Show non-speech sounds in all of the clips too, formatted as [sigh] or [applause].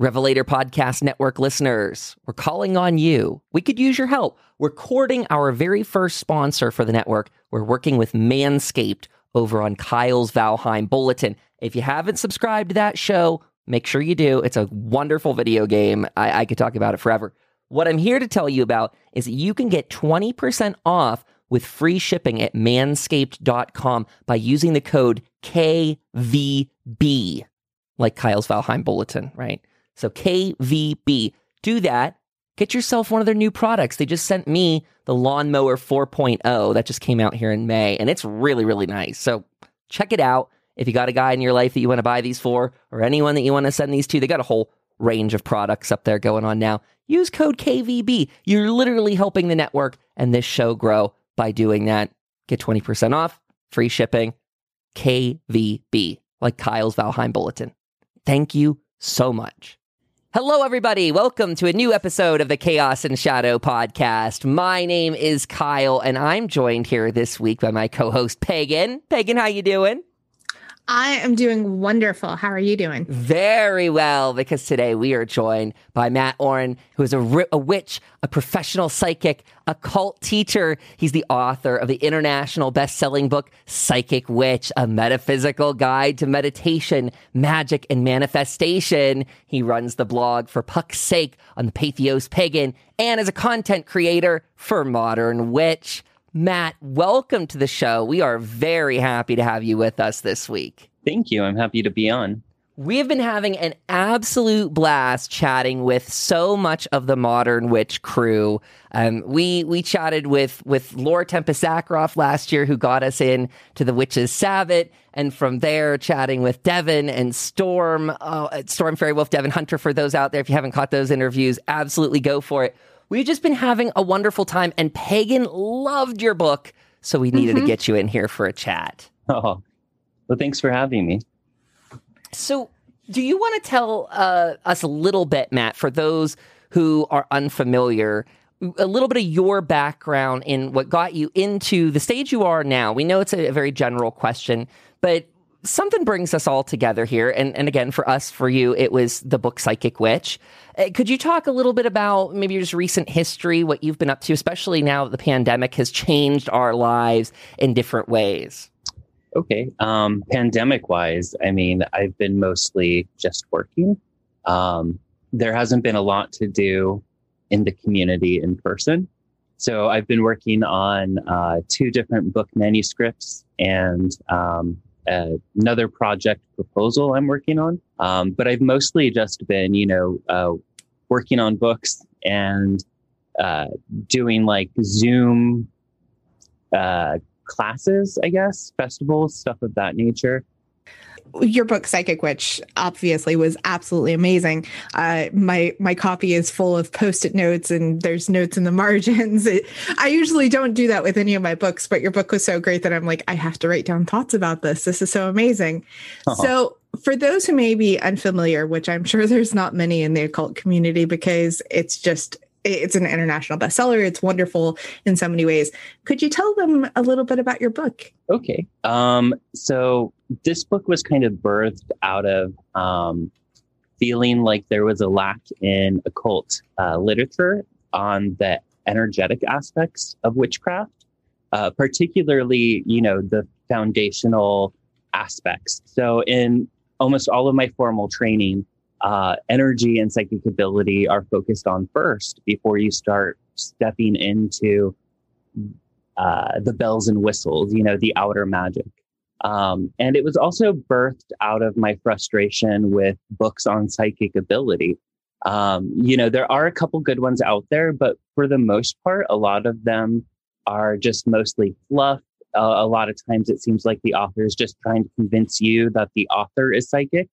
Revelator Podcast Network listeners, we're calling on you. We could use your help. We're courting our very first sponsor for the network. We're working with Manscaped over on Kyle's Valheim Bulletin. If you haven't subscribed to that show, make sure you do. It's a wonderful video game. I, I could talk about it forever. What I'm here to tell you about is that you can get 20% off with free shipping at manscaped.com by using the code KVB, like Kyle's Valheim Bulletin, right? So KVB. Do that. Get yourself one of their new products. They just sent me the Lawnmower 4.0 that just came out here in May, and it's really, really nice. So check it out. If you got a guy in your life that you want to buy these for, or anyone that you want to send these to, they got a whole range of products up there going on now. Use code KVB. You're literally helping the network and this show grow by doing that. Get 20% off, free shipping, KVB, like Kyle's Valheim Bulletin. Thank you so much. Hello, everybody. Welcome to a new episode of the Chaos and Shadow podcast. My name is Kyle, and I'm joined here this week by my co-host Pagan. Pagan, how you doing? I am doing wonderful. How are you doing? Very well, because today we are joined by Mat Auryn, who is a, a witch, a professional psychic, a cult teacher. He's the author of the international best-selling book Psychic Witch: A Metaphysical Guide to Meditation, Magic, and Manifestation. He runs the blog for Puck's Sake on the Patheos Pagan, and is a content creator for Modern Witch. Mat, welcome to the show. We are very happy to have you with us this week. Thank you. I'm happy to be on. We have been having an absolute blast chatting with so much of the Modern Witch crew. Um, we we chatted with with Laura Tempest Zakroff last year, who got us in to the Witches Sabbath, and from there chatting with Devin and Storm, uh, Storm Faerywolf, Devin Hunter. For those out there, if you haven't caught those interviews, absolutely go for it. We've just been having a wonderful time, and Pagan loved your book, so we needed mm-hmm. to get you in here for a chat. Oh, well, thanks for having me. So, do you want to tell uh, us a little bit, Mat, for those who are unfamiliar, a little bit of your background in what got you into the stage you are now? We know it's a, a very general question, but something brings us all together here. And, and again, for us, for you, it was the book Psychic Witch. Uh, could you talk a little bit about maybe your just recent history, what you've been up to, especially now that the pandemic has changed our lives in different ways? Okay. Um, pandemic wise, I mean, I've been mostly just working. Um, there hasn't been a lot to do in the community in person. So I've been working on uh, two different book manuscripts and um, uh, another project proposal I'm working on. Um, but I've mostly just been, you know, uh, working on books and uh, doing like Zoom uh, classes, I guess, festivals, stuff of that nature your book psychic witch obviously was absolutely amazing. Uh, my my copy is full of post-it notes and there's notes in the [laughs] margins. It, i usually don't do that with any of my books but your book was so great that i'm like i have to write down thoughts about this. This is so amazing. Uh-huh. so for those who may be unfamiliar which i'm sure [laughs] there's not many in the occult community because it's just it's an international bestseller. It's wonderful in so many ways. Could you tell them a little bit about your book? Okay. Um, so this book was kind of birthed out of um, feeling like there was a lack in occult uh, literature on the energetic aspects of witchcraft, uh, particularly, you know, the foundational aspects. So in almost all of my formal training, uh, energy and psychic ability are focused on first before you start stepping into uh, the bells and whistles, you know, the outer magic. Um, and it was also birthed out of my frustration with books on psychic ability. Um, you know, there are a couple good ones out there, but for the most part, a lot of them are just mostly fluff. Uh, a lot of times it seems like the author is just trying to convince you that the author is psychic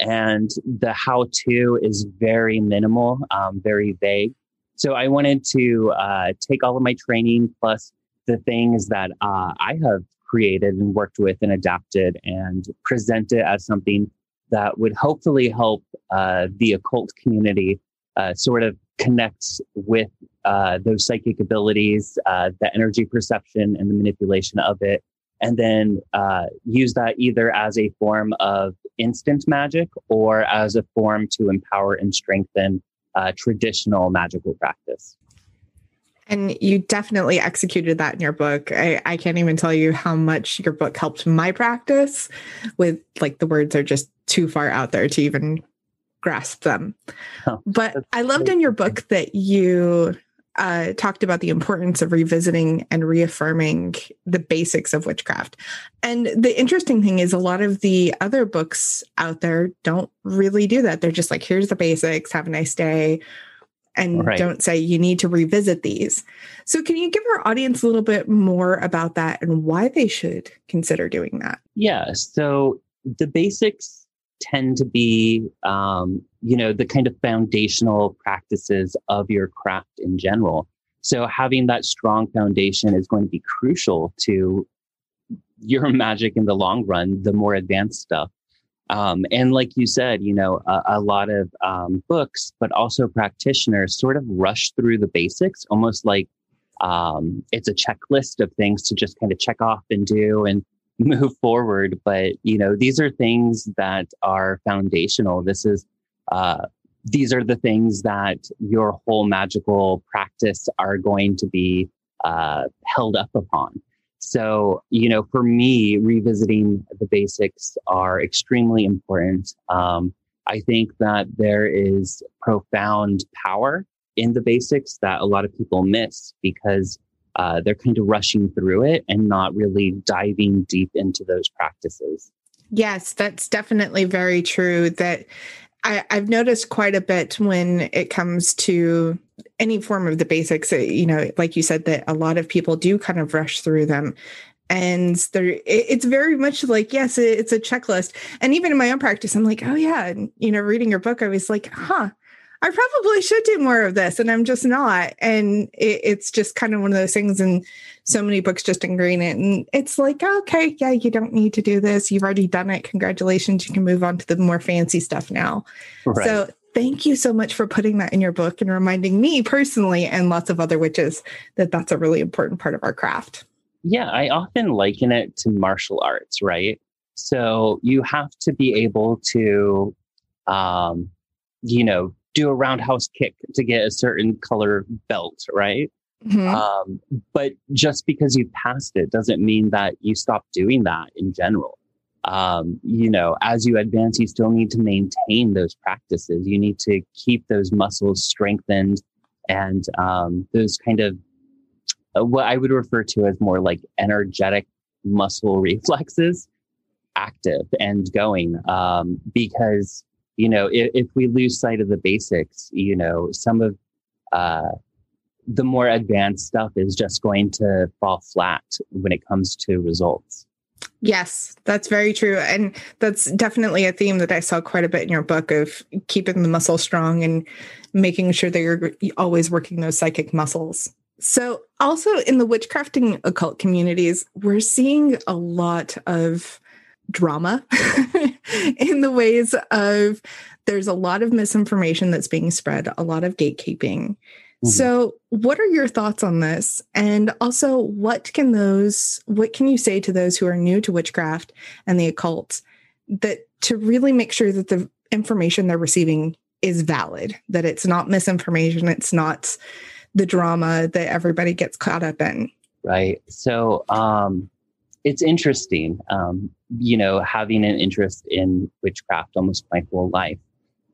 and the how to is very minimal, um, very vague. So I wanted to uh, take all of my training plus the things that uh, I have created and worked with and adapted and present it as something that would hopefully help uh, the occult community uh, sort of connect with uh, those psychic abilities, uh, the energy perception and the manipulation of it, and then uh, use that either as a form of instant magic or as a form to empower and strengthen uh, traditional magical practice. And you definitely executed that in your book. I, I can't even tell you how much your book helped my practice with like the words are just too far out there to even grasp them. Oh, but I loved in your book that you uh, talked about the importance of revisiting and reaffirming the basics of witchcraft. And the interesting thing is, a lot of the other books out there don't really do that. They're just like, here's the basics, have a nice day, and right. don't say you need to revisit these. So, can you give our audience a little bit more about that and why they should consider doing that? Yeah. So, the basics tend to be, um, you know, the kind of foundational practices of your craft in general. So, having that strong foundation is going to be crucial to your [laughs] magic in the long run, the more advanced stuff. Um, and like you said, you know, a, a lot of um, books, but also practitioners sort of rush through the basics, almost like um, it's a checklist of things to just kind of check off and do and [laughs] move forward. But you know, these are things that are foundational. This is uh, these are the things that your whole magical practice are going to be uh, held up upon. So, you know, for me, revisiting the basics are extremely important. Um, I think that there is profound power in the basics that a lot of people miss because uh, they're kind of rushing through it and not really diving deep into those practices. Yes, that's definitely very true. That I, have noticed quite a bit when it comes to any form of the basics. Uh, you know, like you said, that a lot of people do kind of rush through them. And there, it's very much like, yes, it's a checklist. And even in my own practice, I'm like, oh, yeah. And, you know, reading your book, I was like, huh, I probably should do more of this, and I'm just not. And it, it's just kind of one of those things, and so many books just ingrain it. And it's like, okay, yeah, you don't need to do this. You've already done it. Congratulations. You can move on to the more fancy stuff now. Right. So thank you so much for putting that in your book and reminding me personally and lots of other witches that that's a really important part of our craft. Yeah, I often liken it to martial arts, right? So you have to be able to, um, you know, do a roundhouse kick to get a certain color belt, right? Mm-hmm. Um, but just because you passed it doesn't mean that you stop doing that in general. Um, you know, as you advance, you still need to maintain those practices. You need to keep those muscles strengthened and um, those kind of uh, what I would refer to as more like energetic muscle [laughs] reflexes active and going um, because you know, if, if, we lose sight of the basics, you know, some of uh, the more advanced stuff is just going to fall flat when it comes to results. Yes, that's very true. And that's definitely a theme that I saw quite a bit in your book of keeping the muscle strong and making sure that you're always working those psychic muscles. So, also in the witchcrafting occult communities, we're seeing a lot of drama [laughs] in the ways of there's a lot of misinformation that's being spread, a lot of gatekeeping. Mm-hmm. So, what are your thoughts on this? And also, what can those what can you say to those who are new to witchcraft and the occult that to really make sure that the information they're receiving is valid, that it's not misinformation, it's not the drama that everybody gets caught up in. Right. So, um it's interesting, um, you know, having an interest in witchcraft almost my whole life,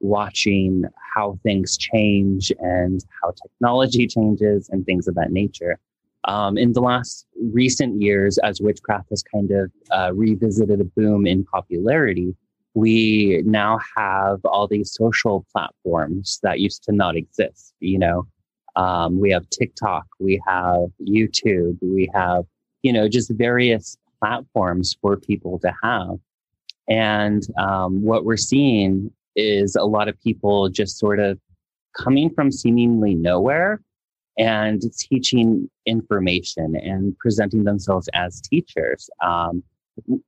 watching how things change and how technology changes and things of that nature. Um, in the last recent years, as witchcraft has kind of uh, revisited a boom in popularity, we now have all these social platforms that used to not exist. You know, um, we have TikTok, we have YouTube, we have you know, just various platforms for people to have. And um, what we're seeing is a lot of people just sort of coming from seemingly nowhere and teaching information and presenting themselves as teachers. Um,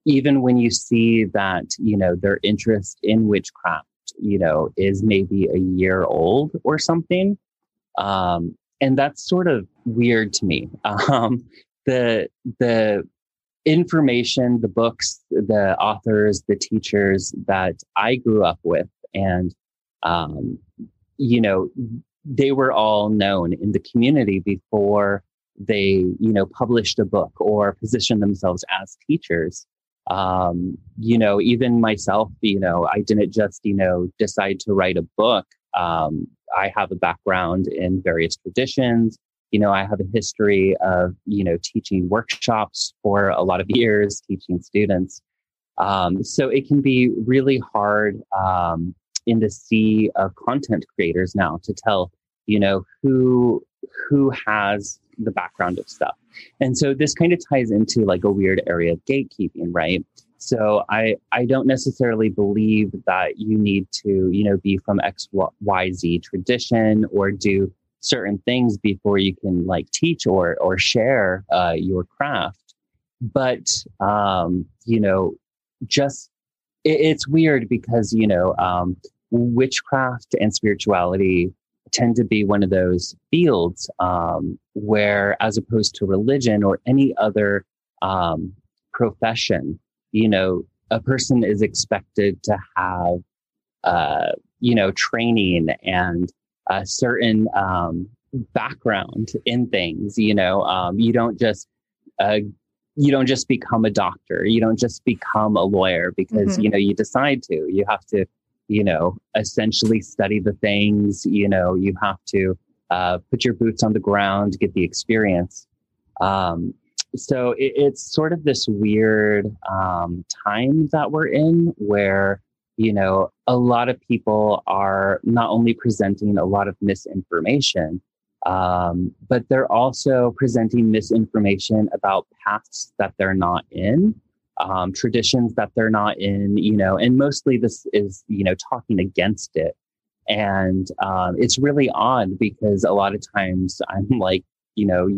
even when you see that, you know, their interest in witchcraft, you know, is maybe a year old or something. Um, and that's sort of weird to me. [laughs] Um, the the information, the books, the authors, the teachers that I grew up with, and um, you know, they were all known in the community before they, you know, published a book or positioned themselves as teachers. Um, you know, even myself, you know, I didn't just, you know, decide to write a book. Um, I have a background in various traditions. You know, I have a history of, you know, teaching workshops for a lot of [laughs] years, teaching students. Um, so it can be really hard um, in the sea of content creators now to tell, you know, who who has the background of stuff. And so this kind of ties into like a weird area of gatekeeping, right? So I I don't necessarily believe that you need to, you know, be from X Y Z tradition or do certain things before you can like teach or or share uh, your craft. But um, you know, just it, it's weird because you know um, witchcraft and spirituality tend to be one of those fields um, where, as opposed to religion or any other um, profession, you know, a person is expected to have, uh, you know, training and a certain um, background in things. You know, um, you don't just uh, you don't just become a doctor. You don't just become a lawyer because mm-hmm. you know you decide to. You have to you know, essentially study the things, you know, you have to uh, put your boots on the ground, get the experience. Um, so it, it's sort of this weird um, time that we're in where, you know, a lot of people are not only presenting a lot of misinformation, um, but they're also presenting misinformation about paths that they're not in um, traditions that they're not in, you know, and mostly this is, you know, talking against it. And um, it's really odd because a lot of times I'm [laughs] like, you know,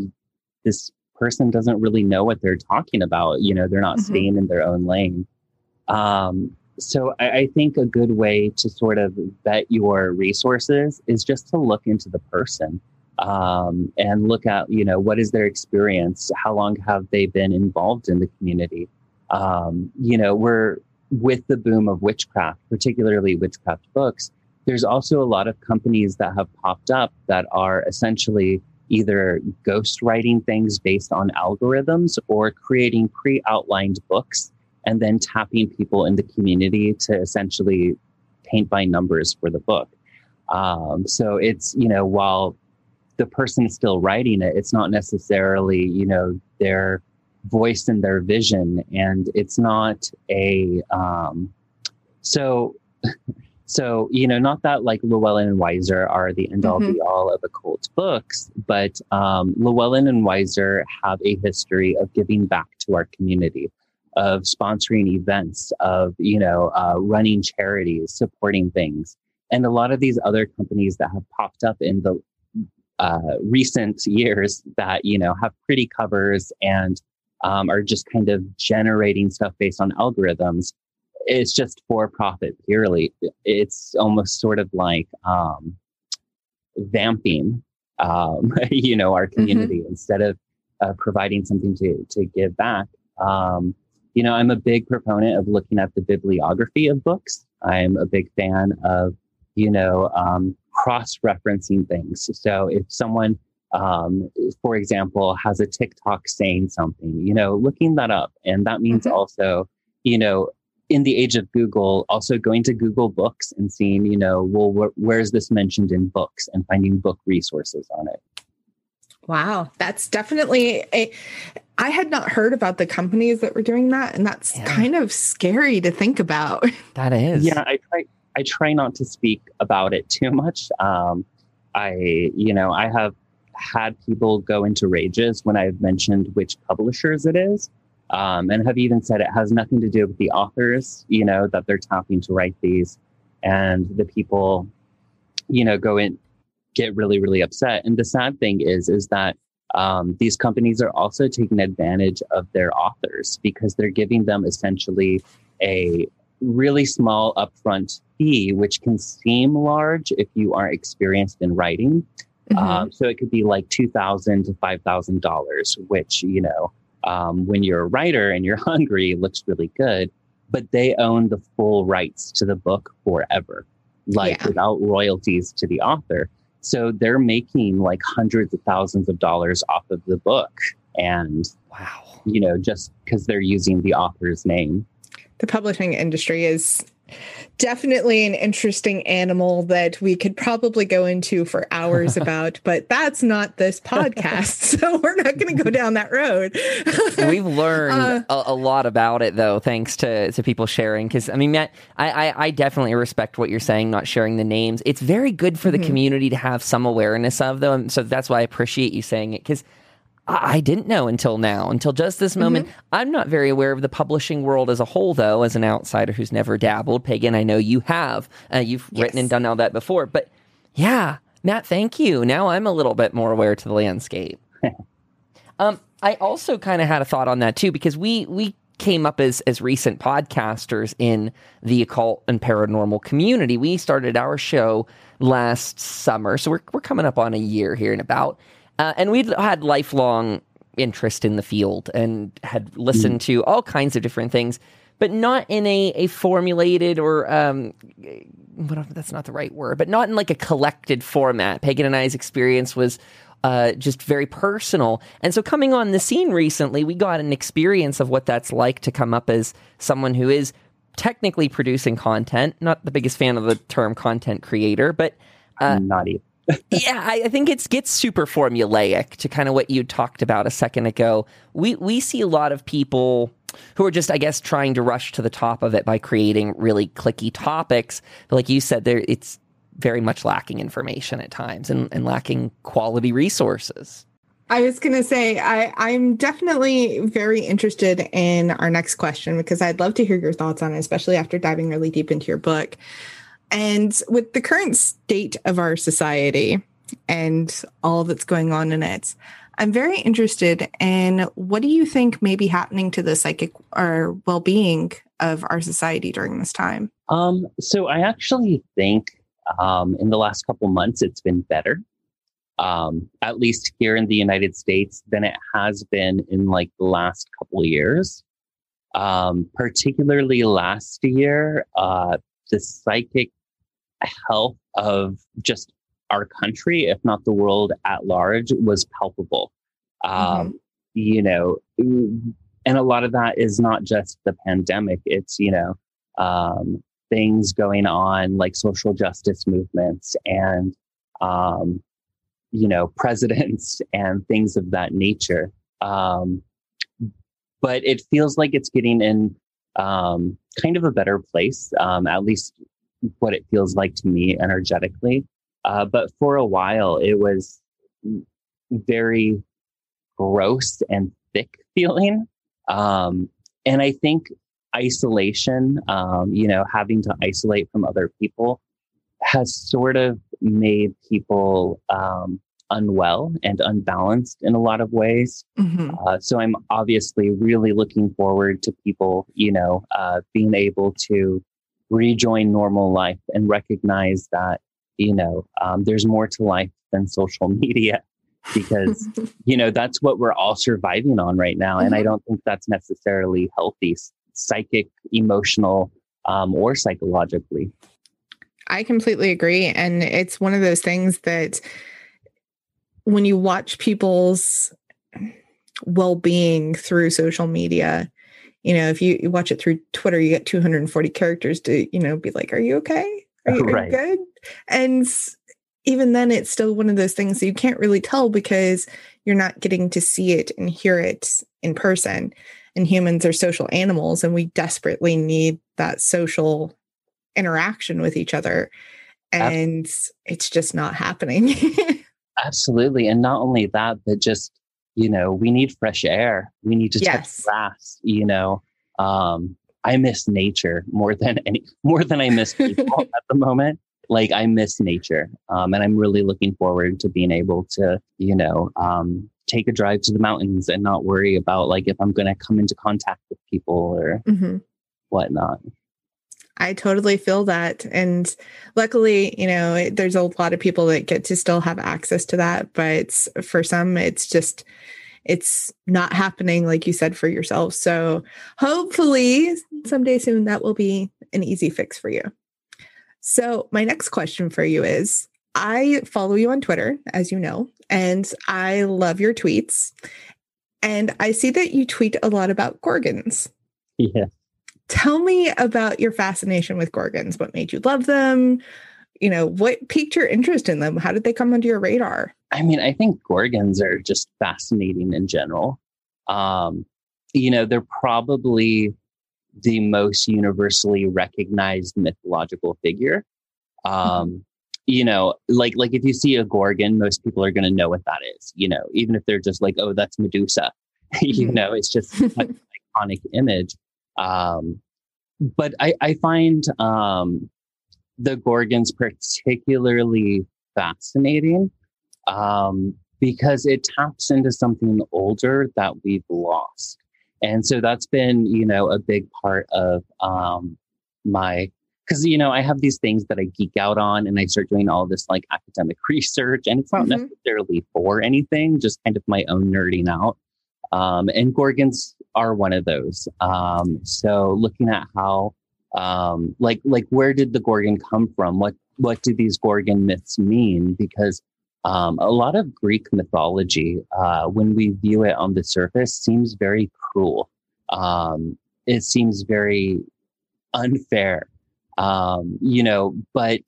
this person doesn't really know what they're talking about. You know, they're not mm-hmm. staying in their own lane. Um, so I, I, think a good way to sort of vet your resources is just to look into the person um, and look at, you know, what is their experience? How long have they been involved in the community? um, you know, we're with the boom of witchcraft, particularly witchcraft books. There's also a lot of companies that have popped up that are essentially either ghost writing things based on algorithms or creating pre outlined books and then tapping people in the community to essentially paint by numbers for the book. Um, so it's, you know, while the person is still writing it, it's not necessarily, you know, their voice and their vision and it's not a um, so [laughs] so you know not that like llewellyn and weiser are the end all mm-hmm. be all of occult books but um, llewellyn and weiser have a history of giving back to our community of sponsoring events of you know uh, running charities supporting things and a lot of these other companies that have popped up in the uh, recent years that you know have pretty covers and um, are just kind of generating stuff based on algorithms. It's just for profit purely. It's almost sort of like um, vamping, um, [laughs] you know, our mm-hmm. community mm-hmm. instead of uh, providing something to to give back. Um, you know, I'm a big proponent of looking at the bibliography of books. I'm a big fan of, you know, um, cross referencing things. So if someone um, for example, has a TikTok saying something, you know, looking that up. And that means mm-hmm. also, you know, in the age of Google, also going to Google Books and seeing, you know, well, wh- where is this mentioned in books and finding book resources on it. Wow, that's definitely a. I had not heard about the companies that were doing that, and that's yeah. kind of scary to think about. [laughs] That is. Yeah, I try. I try not to speak about it too much. Um, I, you know, I have had people go into rages when I've mentioned which publishers it is. Um, and have even said it has nothing to do with the authors, you know, that they're tapping to write these. And the people, you know, go in, get really, really upset. And the sad thing is, is that um, these companies are also taking advantage of their authors because they're giving them essentially a really small upfront fee, which can seem large if you aren't experienced in writing. Mm-hmm. Um, so it could be like two thousand to five thousand dollars, which you know um, when you're a writer and you're [laughs] hungry, it looks really good. But they own the full rights to the book forever, like Yeah. without royalties to the author. So they're making like hundreds of thousands of dollars off of the book. And, Wow. you know, just because they're using the author's name. the publishing industry is definitely an interesting animal that we could probably go into for hours [laughs] about, but that's not this podcast. So [laughs] we're not going to go down that road. [laughs] We've learned Uh, a, a lot about it, though, thanks to, to people sharing. Because I mean, Mat, I, I, I definitely respect what you're saying, not sharing the names. It's very good for the Mhm. community to have some awareness of them. So that's why I appreciate you saying it. Because I, I didn't know until now, until just this moment. I'm not very aware of the publishing world as a whole, though, as an outsider who's never dabbled. Pagan, I know you have. Uh, you've written and done all that before. But yeah, Mat, thank you. Now I'm a little bit more aware to the landscape. [laughs] Um, I also kind of had a thought on that too because we we came up as as recent podcasters in the occult and paranormal community. We started our show last summer, so we're we're coming up on a year here and about, uh, and we'd had lifelong interest in the field and had listened to all kinds of different things, but not in a a formulated or um, what, that's not the right word, but not in like a collected format. Pagan and I's experience was uh, just very personal. And so, coming on the scene recently, we got an experience of what that's like to come up as someone who is technically producing content. Not the biggest fan of the term content creator, but Uh, Not even. Yeah, I, I think it's gets super formulaic to kind of what you talked about a second ago. We we see a lot of people who are just, I guess, trying to rush to the top of it by creating really clicky topics. But like you said, there it's very much lacking information at times and, and lacking quality resources. I was going to say, I, I'm definitely very interested in our next question because I'd love to hear your thoughts on it, especially after diving really deep into your book. And with the current state of our society and all that's going on in it, I'm very interested in what do you think may be happening to the psychic or well being of our society during this time? Um, so I actually think um, in the last couple months it's been better, um, at least here in the United States, than it has been in like the last couple years. Um, particularly last year, uh, the psychic health of just our country, if not the world at large, was palpable. Um, You know, and a lot of that is not just the pandemic; it's you know um, things going on like social justice movements and um, you know [laughs] presidents and things of that nature. Um, but it feels like it's getting in um, kind of a better place, um, at least what it feels like to me energetically. Uh, but for a while, it was very gross and thick [laughs] feeling. Um, and I think isolation, um, you know, having to isolate from other people has sort of made people um, unwell and unbalanced in a lot of ways. Mhm. Uh, so I'm obviously really looking forward to people, you know, uh, being able to rejoin normal life and recognize that, you know, um, there's more to life than social [laughs] media because, [laughs] you know, that's what we're all surviving on right now. And I Mhm. don't think that's necessarily healthy, psychic, emotional, um, or psychologically. I completely agree. And it's one of those things that when you watch people's well being through social media, you know, if you, you watch it through Twitter, you get 240 characters to, you know, be like, are you okay? Are you, are you good? And even then, it's still one of those things that you can't really tell because you're not getting to see it and hear it in person. And humans are social animals, and we desperately need that social interaction with each other. And it's just not happening. [laughs] Absolutely. And not only that, but just, you know, we need fresh air. We need to Yes. touch grass, you know. Um, I miss nature more than any [laughs] more than I miss people [laughs] at the moment. Like I miss nature. Um, and I'm really looking forward to being able to, you know, um, take a drive to the mountains and not worry about like if I'm gonna come into contact with people or Mhm. whatnot. I totally feel that. And luckily, you know, there's a lot of people that get to still have access to that. But for some, it's just, it's not happening like you said for yourself. So hopefully someday soon that will be an easy fix for you. So my next question for you is I follow you on Twitter, as you know, and I love your tweets. And I see that you tweet a lot about Gorgons. Yeah. Tell me about your fascination with Gorgons. What made you love them? You know, what piqued your interest in them? How did they come under your radar? I mean, I think Gorgons are just fascinating in general. Um, you know, they're probably the most universally recognized mythological figure. Um, mm-hmm. You know, like like if you see a Gorgon, most people are going to know what that is. You know, even if they're just like, "Oh, that's Medusa," [laughs] you mm-hmm. know, it's just an [laughs] iconic image. Um, but I, I find um, the Gorgons particularly fascinating um, because it taps into something older that we've lost. And so that's been, you know, a big part of um, my, because, you know, I have these things that I geek out on and I start doing all this like academic [laughs] research, and it's not mm-hmm. necessarily for anything, just kind of my own nerding out. Um, and Gorgons are one of those. Um, so looking at how, um, like, like where did the Gorgon come from? What, what do these Gorgon myths mean? Because um, a lot of Greek mythology, uh, when we view it on the surface, seems very cruel. Um, it seems very unfair, um, you know, but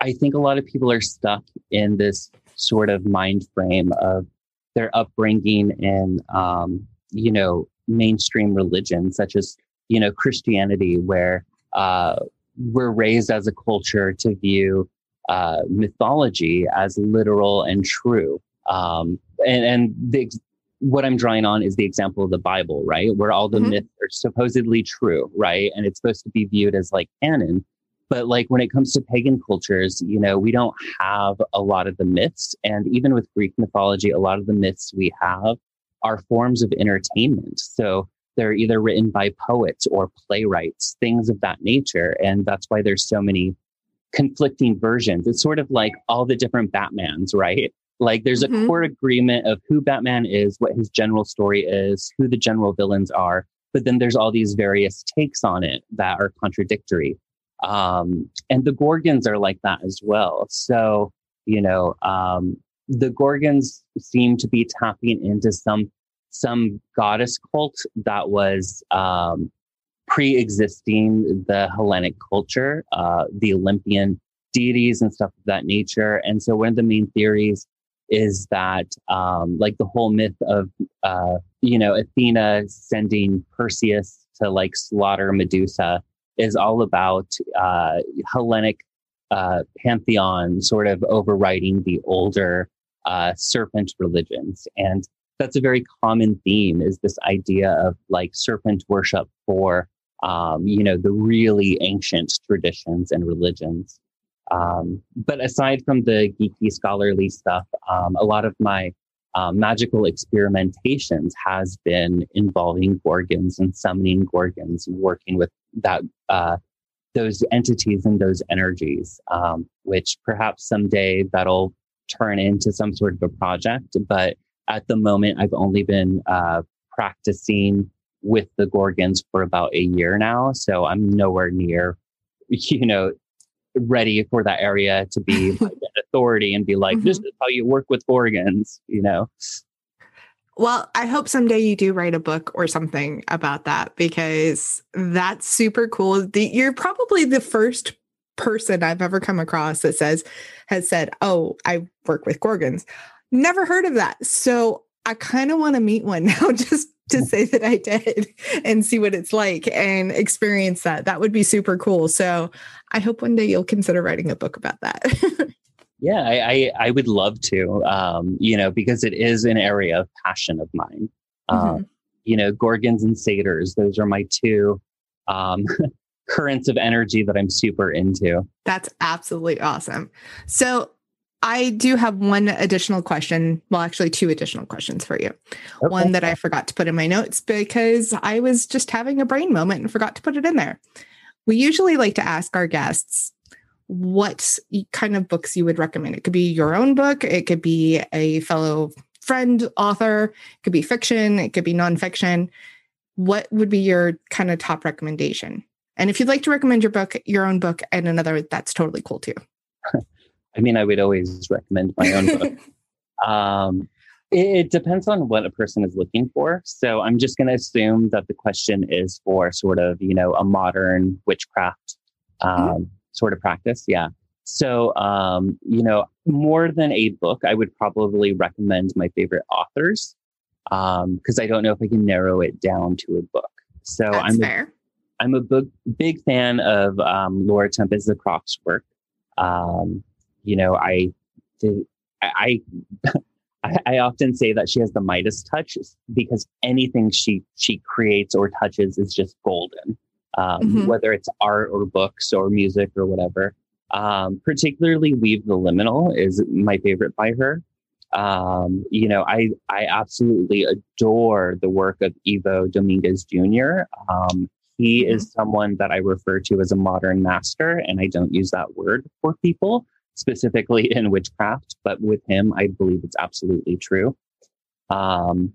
I think a lot of people are stuck in this sort of mind frame of their upbringing in, um, you know, mainstream religion, such as, you know, Christianity, where uh, we're raised as a culture to view uh, mythology as literal and true. Um, and and the, what I'm drawing on is the example of the Bible, right? Where all the mm-hmm. myths are supposedly true, right? And it's supposed to be viewed as like canon. But like when it comes to pagan cultures, you know, we don't have a lot of the myths. And even with Greek mythology, a lot of the myths we have are forms of entertainment. So they're either written by poets or playwrights, things of that nature. And that's why there's so many conflicting versions. It's sort of like all the different Batmans, right? Like there's a mm-hmm. core agreement of who Batman is, what his general story is, who the general villains are, but then there's all these various takes on it that are contradictory. Um, and the Gorgons are like that as well. So, you know, um, the Gorgons seem to be tapping into some some goddess cult that was um, pre-existing the Hellenic culture, uh, the Olympian deities and stuff of that nature. And so one of the main theories is that um, like the whole myth of uh, you know Athena sending Perseus to like slaughter Medusa is all about uh, Hellenic uh, pantheon sort of overriding the older uh, serpent religions and that's a very common theme is this idea of like serpent worship for um, you know, the really ancient traditions and religions. Um, but aside from the geeky scholarly stuff, um, a lot of my um, magical experimentations has been involving gorgons and summoning gorgons and working with that uh, those entities and those energies, um, which perhaps someday that'll turn into some sort of a project. But at the moment, I've only been uh, practicing with the Gorgons for about a year now. So I'm nowhere near, [laughs] you know, ready for that area to be [laughs] like an authority and be like, mm-hmm. this is how you work with Gorgons, you know? Well, I hope someday you do write a book or something about that because that's super cool. The, you're probably the first person I've ever come across that says, has said, Oh, I work with Gorgons. Never heard of that. So I kind of want to meet one [laughs] now just to say that I did and see what it's like and experience that. That would be super cool. So I hope one day you'll consider writing a book about that. [laughs] yeah, I, I, I, would love to, um, you know, because it is an area of passion of mine. Um, mm-hmm. You know, Gorgons and Satyrs, those are my two um, [laughs] currents of energy that I'm super into. That's absolutely awesome. So I do have one additional question. Well, actually, two additional questions for you. Okay. One that I forgot to put in my notes because I was just having a brain moment and forgot to put it in there. We usually like to ask our guests what kind of books you would recommend. It could be your own book, it could be a fellow friend, author, it could be fiction, it could be nonfiction. What would be your kind of top recommendation? And if you'd like to recommend your book, your own book, and another, that's totally cool too. [laughs] I mean, I would always recommend my own book. [laughs] Um, it, it depends on what a person is looking for. So I'm just going to assume that the question is for sort of, you know, a modern witchcraft um, mm-hmm. sort of practice. Yeah. So, um, you know, more than a book, I would probably recommend my favorite authors because um, I don't know if I can narrow it down to a book. So That's I'm fair. A, I'm a big, big fan of um, Laura Tempest Zakroff's work. Um, you know, I did, I, [laughs] I, I often say that she has the Midas touch because anything she she creates or touches is just golden, um, mm-hmm. whether it's art or books or music or whatever. Um, particularly, Weave the Liminal is my favorite by her. Um, you know, I I absolutely adore the work of Ivo Dominguez Jr. Um, he mm-hmm. is someone that I refer to as a modern master, and I don't use that word for people specifically [laughs] in witchcraft, but with him, I believe it's absolutely true. Um,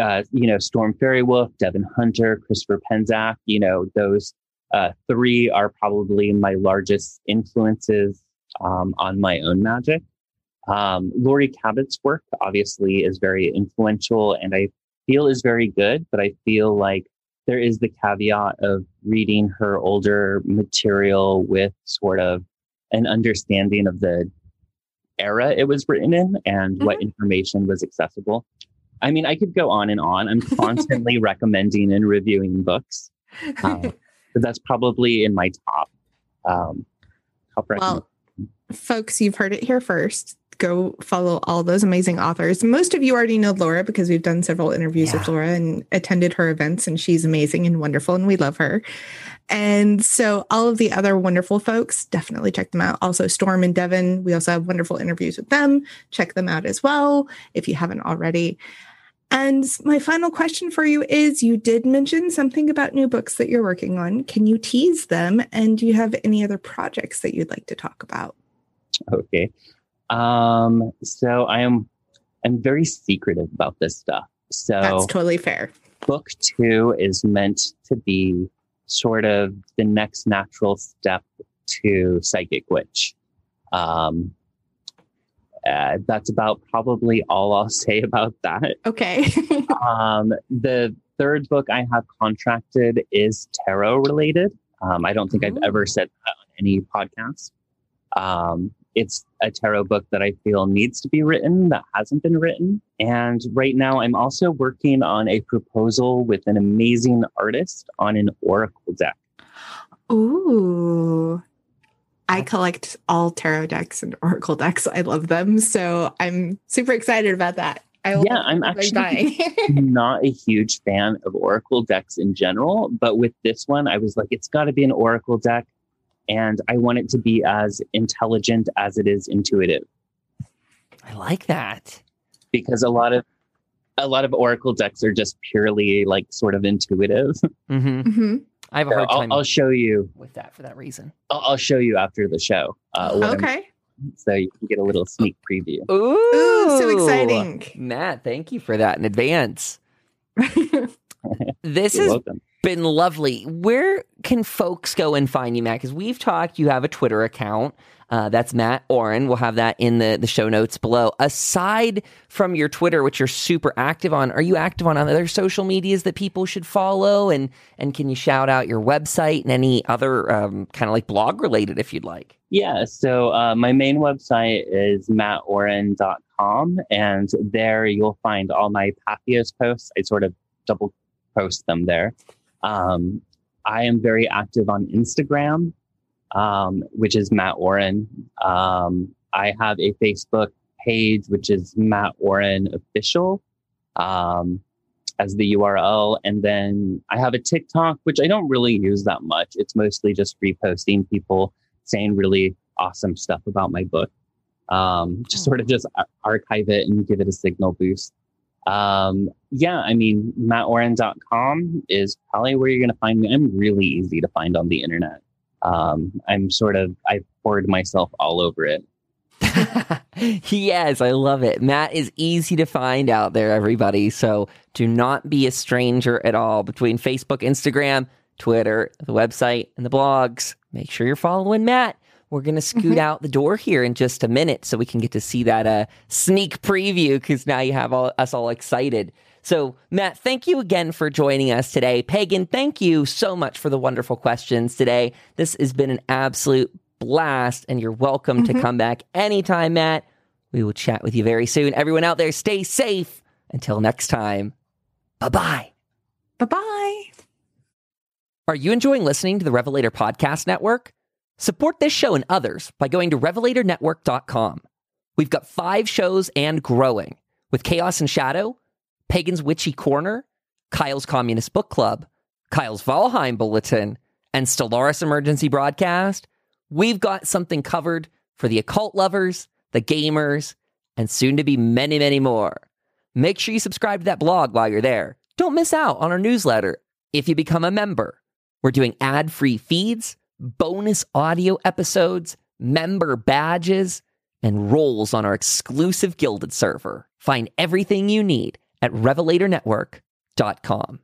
uh, you know, Storm Faerywolf, Devin Hunter, Christopher Penczak, you know, those uh, three are probably my largest influences um, on my own magic. Um, Laurie Cabot's work obviously is very influential and I feel is very good, but I feel like there is the caveat of reading her older material with sort of an understanding of the era it was written in and mm-hmm. what information was accessible. I mean, I could go on and on. I'm constantly [laughs] recommending and reviewing books, [laughs] but that's probably in my top. Um, top well, folks, you've heard it here first go follow all those amazing authors. Most of you already know Laura because we've done several interviews yeah. with Laura and attended her events, and she's amazing and wonderful, and we love her. And so, all of the other wonderful folks, definitely check them out. Also, Storm and Devin, we also have wonderful interviews with them. Check them out as well if you haven't already. And my final question for you is you did mention something about new books that you're working on. Can you tease them? And do you have any other projects that you'd like to talk about? Okay. Um, so I am I'm very secretive about this stuff. So that's totally fair. Book two is meant to be sort of the next natural step to Psychic Witch. Um, uh, that's about probably all I'll [laughs] say about that. Okay. [laughs] um, the third book I have contracted is tarot related. Um, I don't think. I've ever said that on any podcast. Um, it's a tarot book that I feel needs to be written that hasn't been written. And right now, I'm also working on a proposal with an amazing artist on an oracle deck. Ooh. I collect all tarot decks and oracle decks. I love them. So I'm super excited about that. yeah, I'm actually [laughs] not a huge fan of oracle decks in general, but with this one, I was like, it's got to be an oracle deck and I want it to be as intelligent as it is intuitive. I like that because a lot of a lot of Oracle decks are just purely like sort of intuitive. [laughs] Mm-hmm. Mm-hmm. I have a hard time. I'll, I'll, show you with that for that reason. I'll, I'll show you after the show. Uh, okay. I'm, so you can get a little sneak preview. Ooh, Ooh so exciting, Mat! Thank you for that in advance. [laughs] this is welcome been lovely. Where can folks go and find you, Mat? Because we've talked, you have a Twitter account. Uh, that's Mat Auryn. We'll have that in the, the show notes below. Aside from your Twitter, which you're super active on, are you active on other social medias that people should follow? And and can you shout out your website and any other um, kind of like blog related if you'd like? Yeah. So uh, my main website is matauryn.com. And there you'll find all my Patheos posts. I sort of double post them there. Um, I am very active on Instagram, um, which is Mat Auryn. Um, I have a Facebook page, which is Mat Auryn Official um, as the URL. And then I have a TikTok, which I don't really use that much. It's mostly just reposting people saying really awesome stuff about my book. Um, just sort of just archive it and give it a signal boost. Um, yeah, I mean, matauryn.com is probably where you're going to find me. I'm really easy to find on the internet. Um, I'm sort of, I've poured myself all over it. [laughs] yes, I love it. Mat is easy to find out there, everybody. So do not be a stranger at all between Facebook, Instagram, Twitter, the website, and the blogs. Make sure you're following Mat. We're going to scoot Mhm. out the door here in just a minute so we can get to see that uh, sneak preview because now you have all, us all excited. So, Mat, thank you again for joining us today. Pagan, thank you so much for the wonderful questions today. This has been an absolute blast, and you're welcome to Mhm. come back anytime, Mat. We will chat with you very soon. Everyone out there, stay safe. Until next time, bye bye. Bye bye. Are you enjoying listening to the Revelator Podcast Network? Support this show and others by going to RevelatorNetwork.com. We've got five shows and growing with Chaos and Shadow, Pagan's Witchy Corner, Kyle's Communist Book Club, Kyle's Valheim Bulletin, and Stellaris Emergency Broadcast. We've got something covered for the occult lovers, the gamers, and soon to be many, many more. Make sure you subscribe to that blog while you're there. Don't miss out on our newsletter if you become a member. We're doing ad free feeds, bonus audio episodes, member badges, and roles on our exclusive Guilded server. Find everything you need at RevelatorNetwork.com.